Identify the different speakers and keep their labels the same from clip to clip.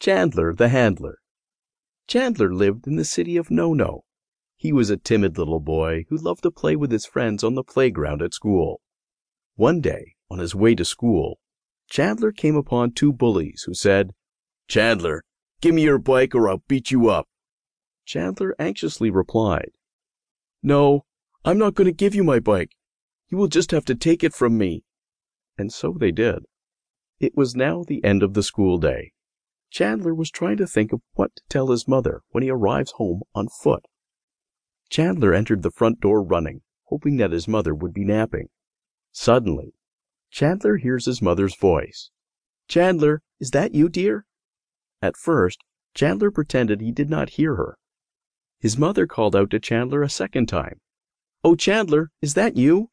Speaker 1: Chandler the Handler Chandler lived in the city of No No. He was a timid little boy who loved to play with his friends on the playground at school. One day, on his way to school, Chandler came upon two bullies who said, "Chandler, give me your bike or I'll beat you up." Chandler anxiously replied, "No, I'm not going to give you my bike. You will just have to take it from me." And so they did. It was now the end of the school day. Chandler was trying to think of what to tell his mother when he arrives home on foot. Chandler entered the front door running, hoping that his mother would be napping. Suddenly, Chandler hears his mother's voice. "Chandler, is that you, dear?" At first, Chandler pretended he did not hear her. His mother called out to Chandler a second time. "Oh, Chandler, is that you?"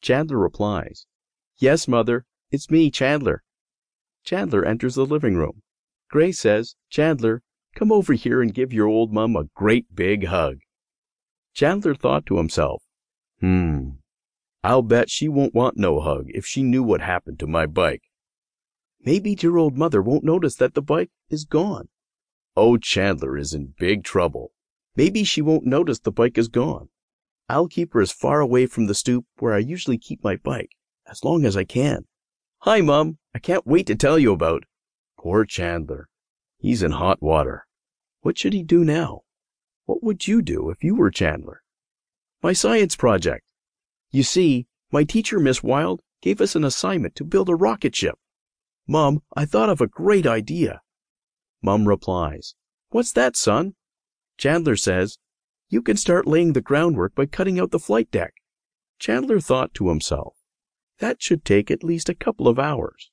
Speaker 1: Chandler replies, "Yes, mother, it's me, Chandler." Chandler enters the living room. Grace says, "Chandler, come over here and give your old mum a great big hug." Chandler thought to himself, "Hmm, I'll bet she won't want no hug if she knew what happened to my bike. Maybe dear old mother won't notice that the bike is gone. Oh, Chandler is in big trouble. Maybe she won't notice the bike is gone. I'll keep her as far away from the stoop where I usually keep my bike as long as I can. Hi, Mum. I can't wait to tell you about Poor Chandler. He's in hot water. What should he do now? What would you do if you were Chandler? My science project. You see, my teacher, Miss Wild, gave us an assignment to build a rocket ship. Mum, I thought of a great idea. Mum replies, What's that, son? Chandler says, You can start laying the groundwork by cutting out the flight deck. Chandler thought to himself, That should take at least a couple of hours.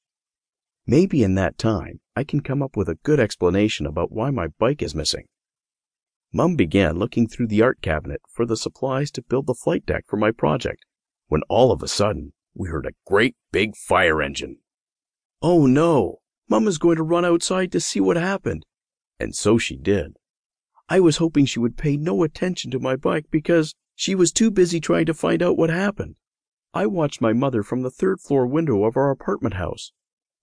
Speaker 1: Maybe in that time I can come up with a good explanation about why my bike is missing. Mum began looking through the art cabinet for the supplies to build the flight deck for my project, when all of a sudden we heard a great big fire engine. Oh no! Mum is going to run outside to see what happened. And so she did. I was hoping she would pay no attention to my bike because she was too busy trying to find out what happened. I watched my mother from the third floor window of our apartment house.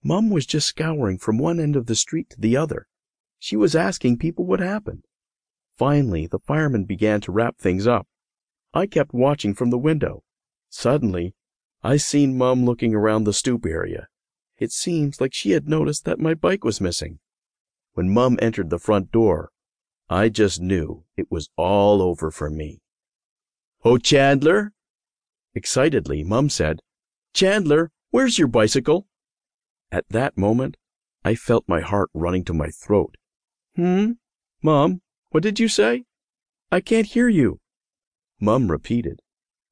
Speaker 1: Mum was just scouring from one end of the street to the other. She was asking people what happened. Finally, the firemen began to wrap things up. I kept watching from the window. Suddenly, I seen Mum looking around the stoop area. It seems like she had noticed that my bike was missing. When Mum entered the front door, I just knew it was all over for me. Oh, Chandler! Excitedly, Mum said, Chandler, where's your bicycle? At that moment, I felt my heart running to my throat. Hmm? Mum, what did you say? I can't hear you. Mum repeated,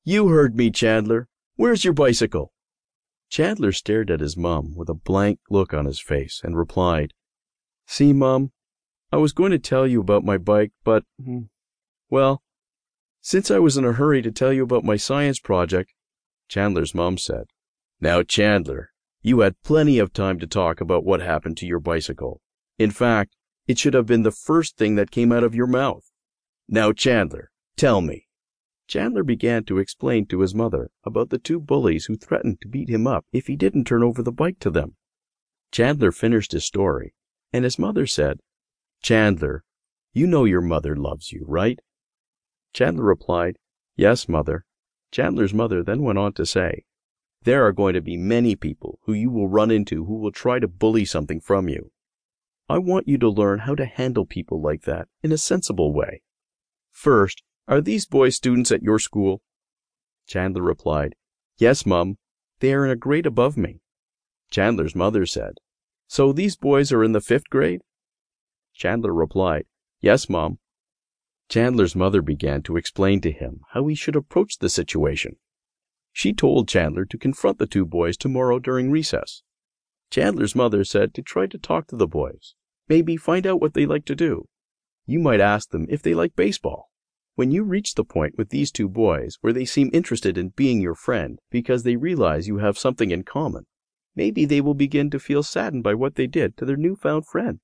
Speaker 1: You heard me, Chandler. Where's your bicycle? Chandler stared at his mum with a blank look on his face and replied, See, Mum, I was going to tell you about my bike, but, hmm, well, since I was in a hurry to tell you about my science project, Chandler's mum said, Now, Chandler, you had plenty of time to talk about what happened to your bicycle. In fact, it should have been the first thing that came out of your mouth. Now, Chandler, tell me. Chandler began to explain to his mother about the two bullies who threatened to beat him up if he didn't turn over the bike to them. Chandler finished his story, and his mother said, Chandler, you know your mother loves you, right? Chandler replied, Yes, mother. Chandler's mother then went on to say, there are going to be many people who you will run into who will try to bully something from you. I want you to learn how to handle people like that in a sensible way. First, are these boys students at your school? Chandler replied, Yes, Mum. They are in a grade above me. Chandler's mother said, So these boys are in the fifth grade? Chandler replied, Yes, Mum. Chandler's mother began to explain to him how he should approach the situation. She told Chandler to confront the two boys tomorrow during recess. Chandler's mother said to try to talk to the boys, maybe find out what they like to do. You might ask them if they like baseball. When you reach the point with these two boys where they seem interested in being your friend because they realize you have something in common, maybe they will begin to feel saddened by what they did to their newfound friend.